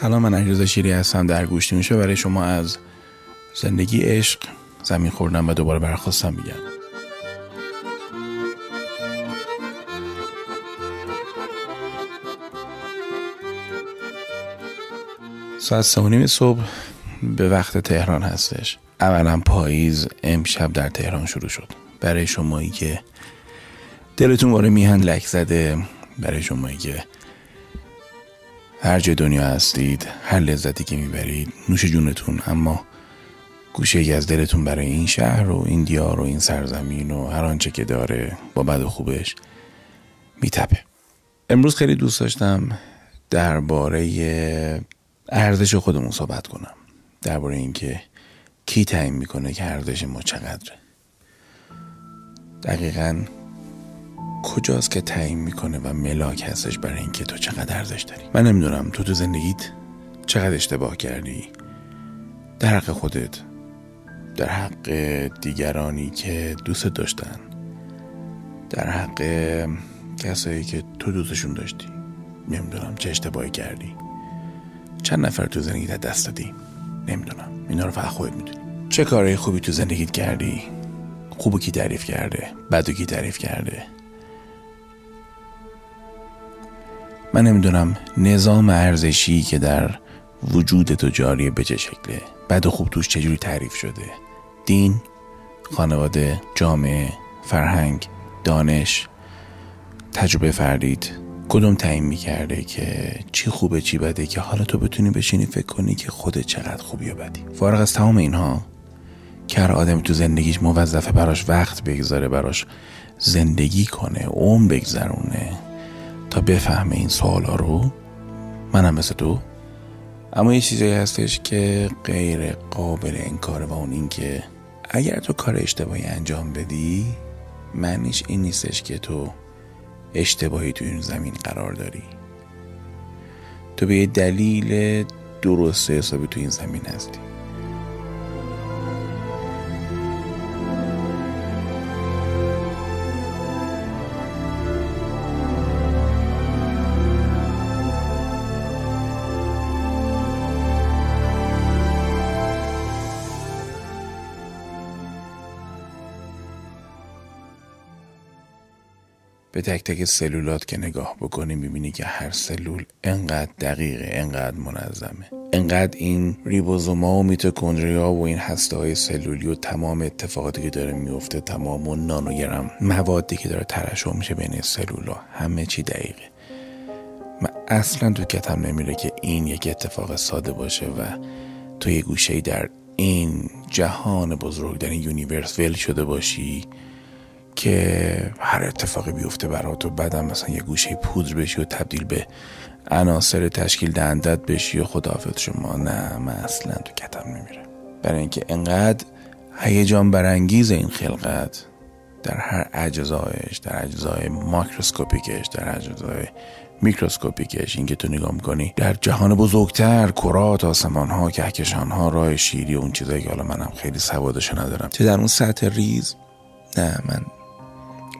سلام من علیرضا شیری هستم در گوشتی میشه. برای شما از زندگی عشق زمین خوردم و دوباره برخواستم میگم ساعت سه صبح به وقت تهران هستش. اولا پاییز امشب در تهران شروع شد. برای شمایی که دلتون واره میهن لک زده برای شمایی که هر جای دنیا هستید هر لذتی که می‌برید نوش جونتون اما گوشه ای از دلتون برای این شهر و این دیار و این سرزمین و هر آنچه که داره با بد و خوبش میتپه. امروز خیلی دوست داشتم درباره ارزش خودمون صحبت کنم. درباره اینکه کی تعیین می‌کنه که ارزش ما چقدره. دقیقا کجاست که تعیین می‌کنه و ملاک هستش برای اینکه تو چقدر ارزش داری؟ من نمی‌دونم. تو تو زندگیت چقدر اشتباه کردی؟ در حق خودت. در حق دیگرانی که دوست داشتن. در حق کسایی که تو دوستشون داشتی. نمی‌دونم چه اشتباهی کردی. چند نفر تو زندگیت دست دادی؟ نمی‌دونم. اینا رو فقط خودت می‌دونی. چه کارهای خوبی تو زندگیت کردی؟ خوبو کی تعریف کرده؟ بدو کی تعریف کرده؟ من نمی‌دونم نظام ارزشی که در وجود تو جاریه به چه شکله. بد و خوب توش چجوری تعریف شده؟ دین خانواده جامعه فرهنگ دانش تجربه فردید کدوم تعیین می‌کرده که چی خوبه چی بده که حالا تو بتونی بشینی فکر کنی که خودت چقدر خوبی و بدی؟ فارغ از تمام اینها که هر آدم تو زندگیش موظفه براش وقت بگذاره براش زندگی کنه اوم بگذرونه. تا بفهمه این سوالا رو. منم مثل تو. اما یه چیزایی هستش که غیر قابل انکاره و اون این که اگر تو کار اشتباهی انجام بدی معنیش این نیستش که تو اشتباهی تو این زمین قرار داری. تو به یه دلیل درست حسابی تو این زمین هستی. به تک تک سلولات که نگاه بکنی می‌بینی که هر سلول انقدر دقیقه انقدر منظمه. انقدر این ریبوزوما و میتوکندریا و این هسته های سلولی و تمام اتفاقاتی که داره میفته تمام و نانوگرم موادی که داره ترشح میشه بین سلولا همه چی دقیقه. من اصلا تو کتم نمیره که این یک اتفاق ساده باشه و تو یه گوشه در این جهان بزرگ در این یونیورس ول شده باشی. که هر اتفاقی بیفته برات و بعدم مثلا یه گوشه پودر بشی و تبدیل به عناصر تشکیل دهندت بشی و خداحافظ شما. نه من اصلا تو کتم نمیره. برای اینکه انقدر هیجان برانگیز این خلقت در هر اجزایش در اجزای ماکروسکوپیکش در اجزای میکروسکوپیکش اینکه تو نگاه می‌کنی در جهان بزرگتر کرات آسمان ها کهکشان ها راه شیری و اون چیزایی که حالا منم خیلی سوادش ندارم. چه در اون سطح ریز؟ نه من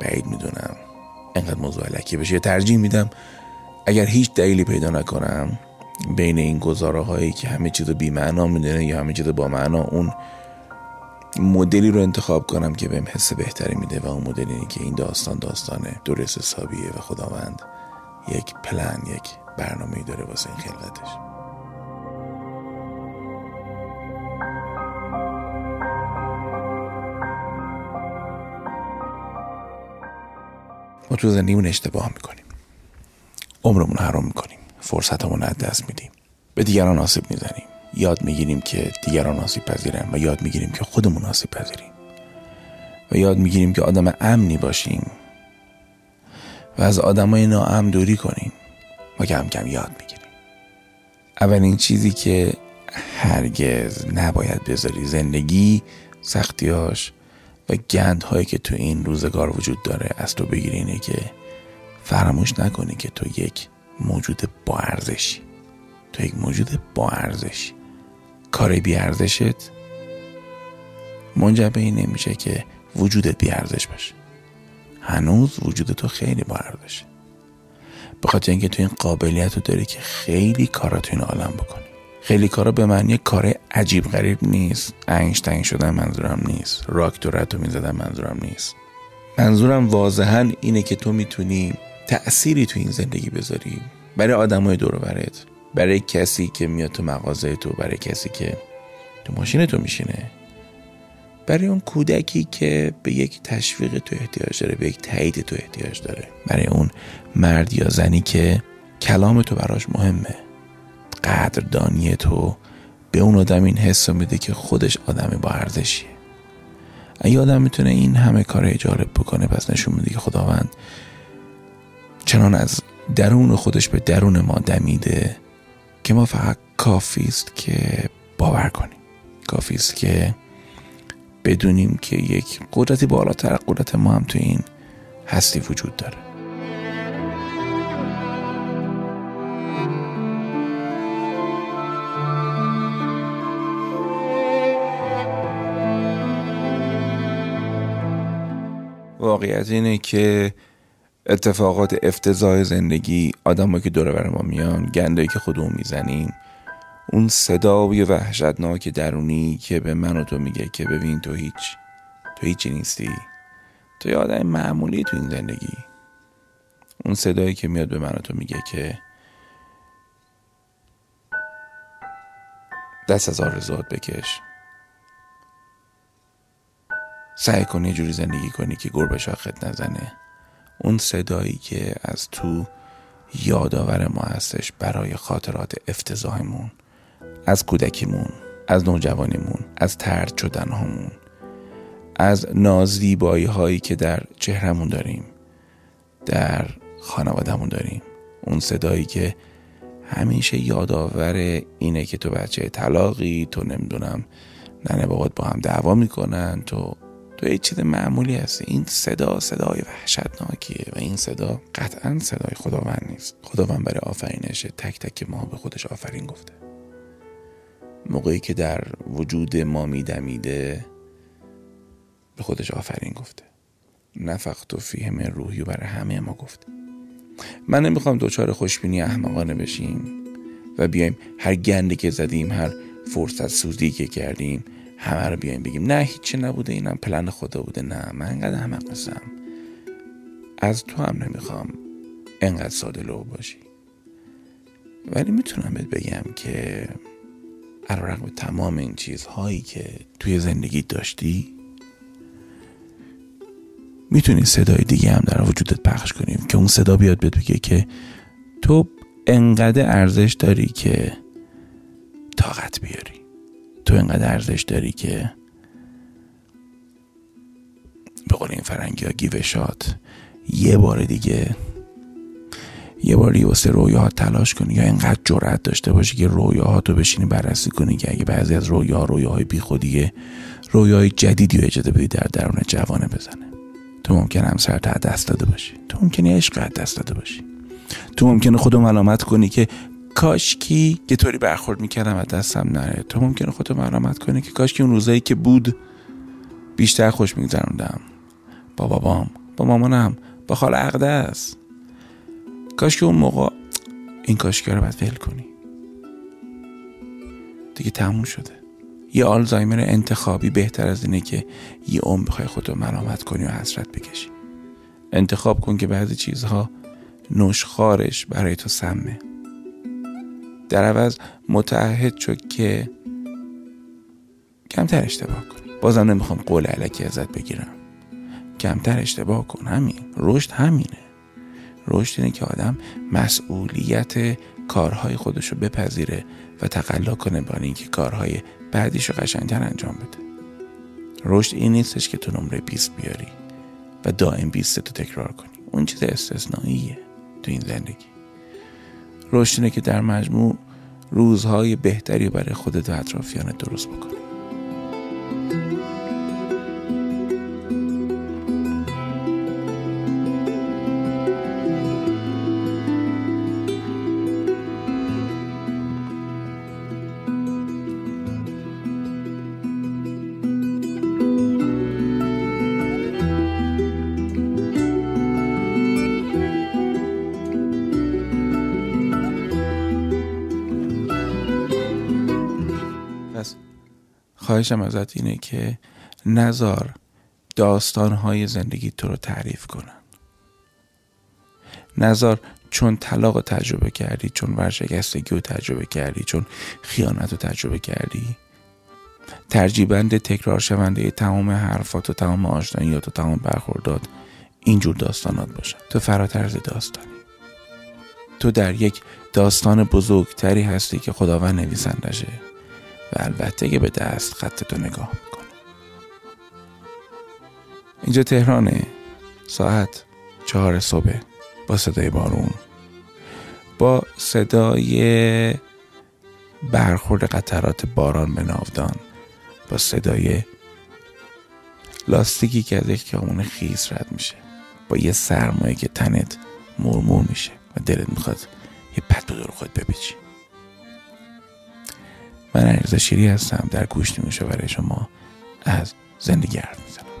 بعید می‌دونم. انقدر موضوع الکی بشه ترجیح میدم اگر هیچ دلیلی پیدا نکنم بین این گزاره هایی که همه چیز بی معنا می‌دونه یا همه چیز با معنا اون مدلی رو انتخاب کنم که بهم حس بهتری میده و اون مدلی که این داستان داستانه درست حسابیه و خداوند یک پلن یک برنامه داره واسه این خلقتش. ما تو زندگیمون اشتباه می‌کنیم. عمرمون حرام می‌کنیم. فرصتمون از دست میدیم. به دیگران آسیب می‌زنیم. یاد می‌گیریم که دیگران آسیب پذیرن و یاد می‌گیریم که خودمون آسیب پذیریم. و یاد می‌گیریم که آدم امنی باشیم و از آدمای ناامن دوری کنیم و کم کم یاد می‌گیریم. اولین چیزی که هرگز نباید بذاری زندگی سختیاش و گندهایی که تو این روزگار وجود داره از تو بگیری اینه که فراموش نکنی که تو یک موجود با ارزشی. تو یک موجود با ارزشی. کار بی ارزشت منجر به این نمیشه که وجودت بی ارزش باشه. هنوز وجود تو خیلی با ارزشه. به خاطر اینکه تو این قابلیت رو داری که خیلی کارا تو این عالم بکنی. خیلی کارا به معنی کار عجیب غریب نیست. اینشتین شدن منظورم نیست. راک تو رد می‌زدن منظورم نیست. منظورم واضحا اینه که تو می‌تونی تأثیری تو این زندگی بذاری. برای آدمای دور برت. برای کسی که میاد تو مغازه تو برای کسی که تو ماشین تو میشینه. برای اون کودکی که به یک تشویق تو احتیاج داره به یک تایید تو احتیاج داره. برای اون مرد یا زنی که کلام تو براش مهمه. قدردانی تو به اون آدم این حس میده که خودش آدم با ارزشیه اگه آدم می‌تونه این همه کار جالب بکنه پس نشون میده که خداوند چنان از درون خودش به درون ما دمیده که ما فقط کافی است که باور کنیم. کافی است که بدونیم که یک قدرتی بالاتر قدرت ما هم تو این هستی وجود داره. واقعیت اینه که اتفاقات افتضاح زندگی آدمایی که دور بر ما میان گندایی که خودمون می‌زنیم اون صدای وحشتناک درونی که به من و تو میگه که ببین تو هیچ تو هیچی نیستی. تو یه آدم معمولی تو این زندگی. اون صدایی که میاد به من و تو میگه که دست از آرزوات بکش. سعی کنی یه جوری زندگی کنی که گربه شاخت نزنه. اون صدایی که از تو یادآور ما هستش برای خاطرات افتضاحمون از کودکیمون از نوجوانیمون از ترد شدن همون از نازیبایی هایی که در چهرمون داریم در خانوادهمون داریم. اون صدایی که همیشه یادآور اینه که تو بچه طلاقی تو نمی‌دونم ننه بابات با هم دعوا می‌کنن تو تو یه چیز معمولی هستی. این صدا صدای وحشتناکیه و این صدا قطعا صدای خداوند نیست. خداوند برای آفرینش تک تک ما به خودش آفرین گفته. موقعی که در وجود ما میدمیده به خودش آفرین گفته. نفخت و فیه من روحی و برای همه ما گفته من نمی‌خوام دوچار خوشبینی احمقانه بشیم و بیایم هر گندی که زدیم هر فرصت سوزی که کردیم همه رو بیایم بگیم. نه هیچی نبوده اینم پلن خدا بوده. نه من انقدر احمق نیستم. از تو هم نمی‌خوام انقدر ساده لو باشی. ولی می‌تونم بهت بگم که علیرغم تمام این چیزهایی که توی زندگی داشتی می‌تونی صدای دیگه هم در وجودت پخش کنیم که اون صدا بیاد بهت بگه که تو انقدر ارزش داری که طاقت بیاری. تو انقدر ارزش داری که به قول این فرنگی ها گیوشات یه بار دیگه یه باری واسه رویاها تلاش کنی یا اینقدر جرأت داشته باشی که رویاها تو بشینی بررسی کنی که اگه بعضی از رویاها رویاهای بیخودیه رویاهای جدیدی رو اجازه بدی در درون جوانه بزنه. تو ممکنه همسرت از دست داده باشی. تو ممکنه عشق دست داده باشی. تو ممکنه خودو ملامت کنی که کاشکی که طوری برخورد می‌کردم از دستم نره. تو ممکنه خودتو ملامت کنی که کاشکی اون روزایی که بود بیشتر خوش میگذروندم. با بابام با مامانم با خال کاش که اون موقع این کاشکی رو باید ول کنی. دیگه تموم شده. یه آلزایمر انتخابی بهتر از اینه که یه عمر بخوای خودتو ملامت کنی و حسرت بکشی. انتخاب کن که بعضی چیزها نشخارش برای تو سمه. در عوض متعهد شد که کمتر اشتباه کنی بازم نمی‌خوام قول علکی ازت بگیرم. کمتر اشتباه کن. همین. رشد همینه. رشد اینه که آدم مسئولیت کارهای خودش رو بپذیره و تقلا کنه با اینکه کارهای بعدیش رو قشنگتر انجام بده. رشد این نیستش که تو نمره 20 بیاری و دائم 20 تو تکرار کنی. اون چیز استثنائیه تو این زندگی. رشد اینه که در مجموع روزهای بهتری برای خودت و اطرافیانت درست بکنی خواهشم ازت اینه که نزار داستانهای زندگی تو رو تعریف کنن نزار چون طلاق رو تجربه کردی چون ورشکستگی رو تجربه کردی چون خیانت رو تجربه کردی ترجیبند تکرار شونده تمام حرفات و تمام آشناییات و تمام برخوردات اینجور داستانات باشن. تو فراترز داستانی. تو در یک داستان بزرگتری هستی که خداوند نویسندشه. و البته که به دست خط تو نگاه می‌کنه. اینجا تهرانه. ساعت چهار صبح با صدای بارون. با صدای برخورد قطرات باران به ناودان. با صدای لاستیکی که از یک خیامون خیز رد میشه. با یه سرمایه که تنت مرمور میشه و دلت می‌خواد یه پت به دور خود بپیچی. من علیرضا شیری هستم. در گوش میشه برای شما از زندگی حرف می‌زنم.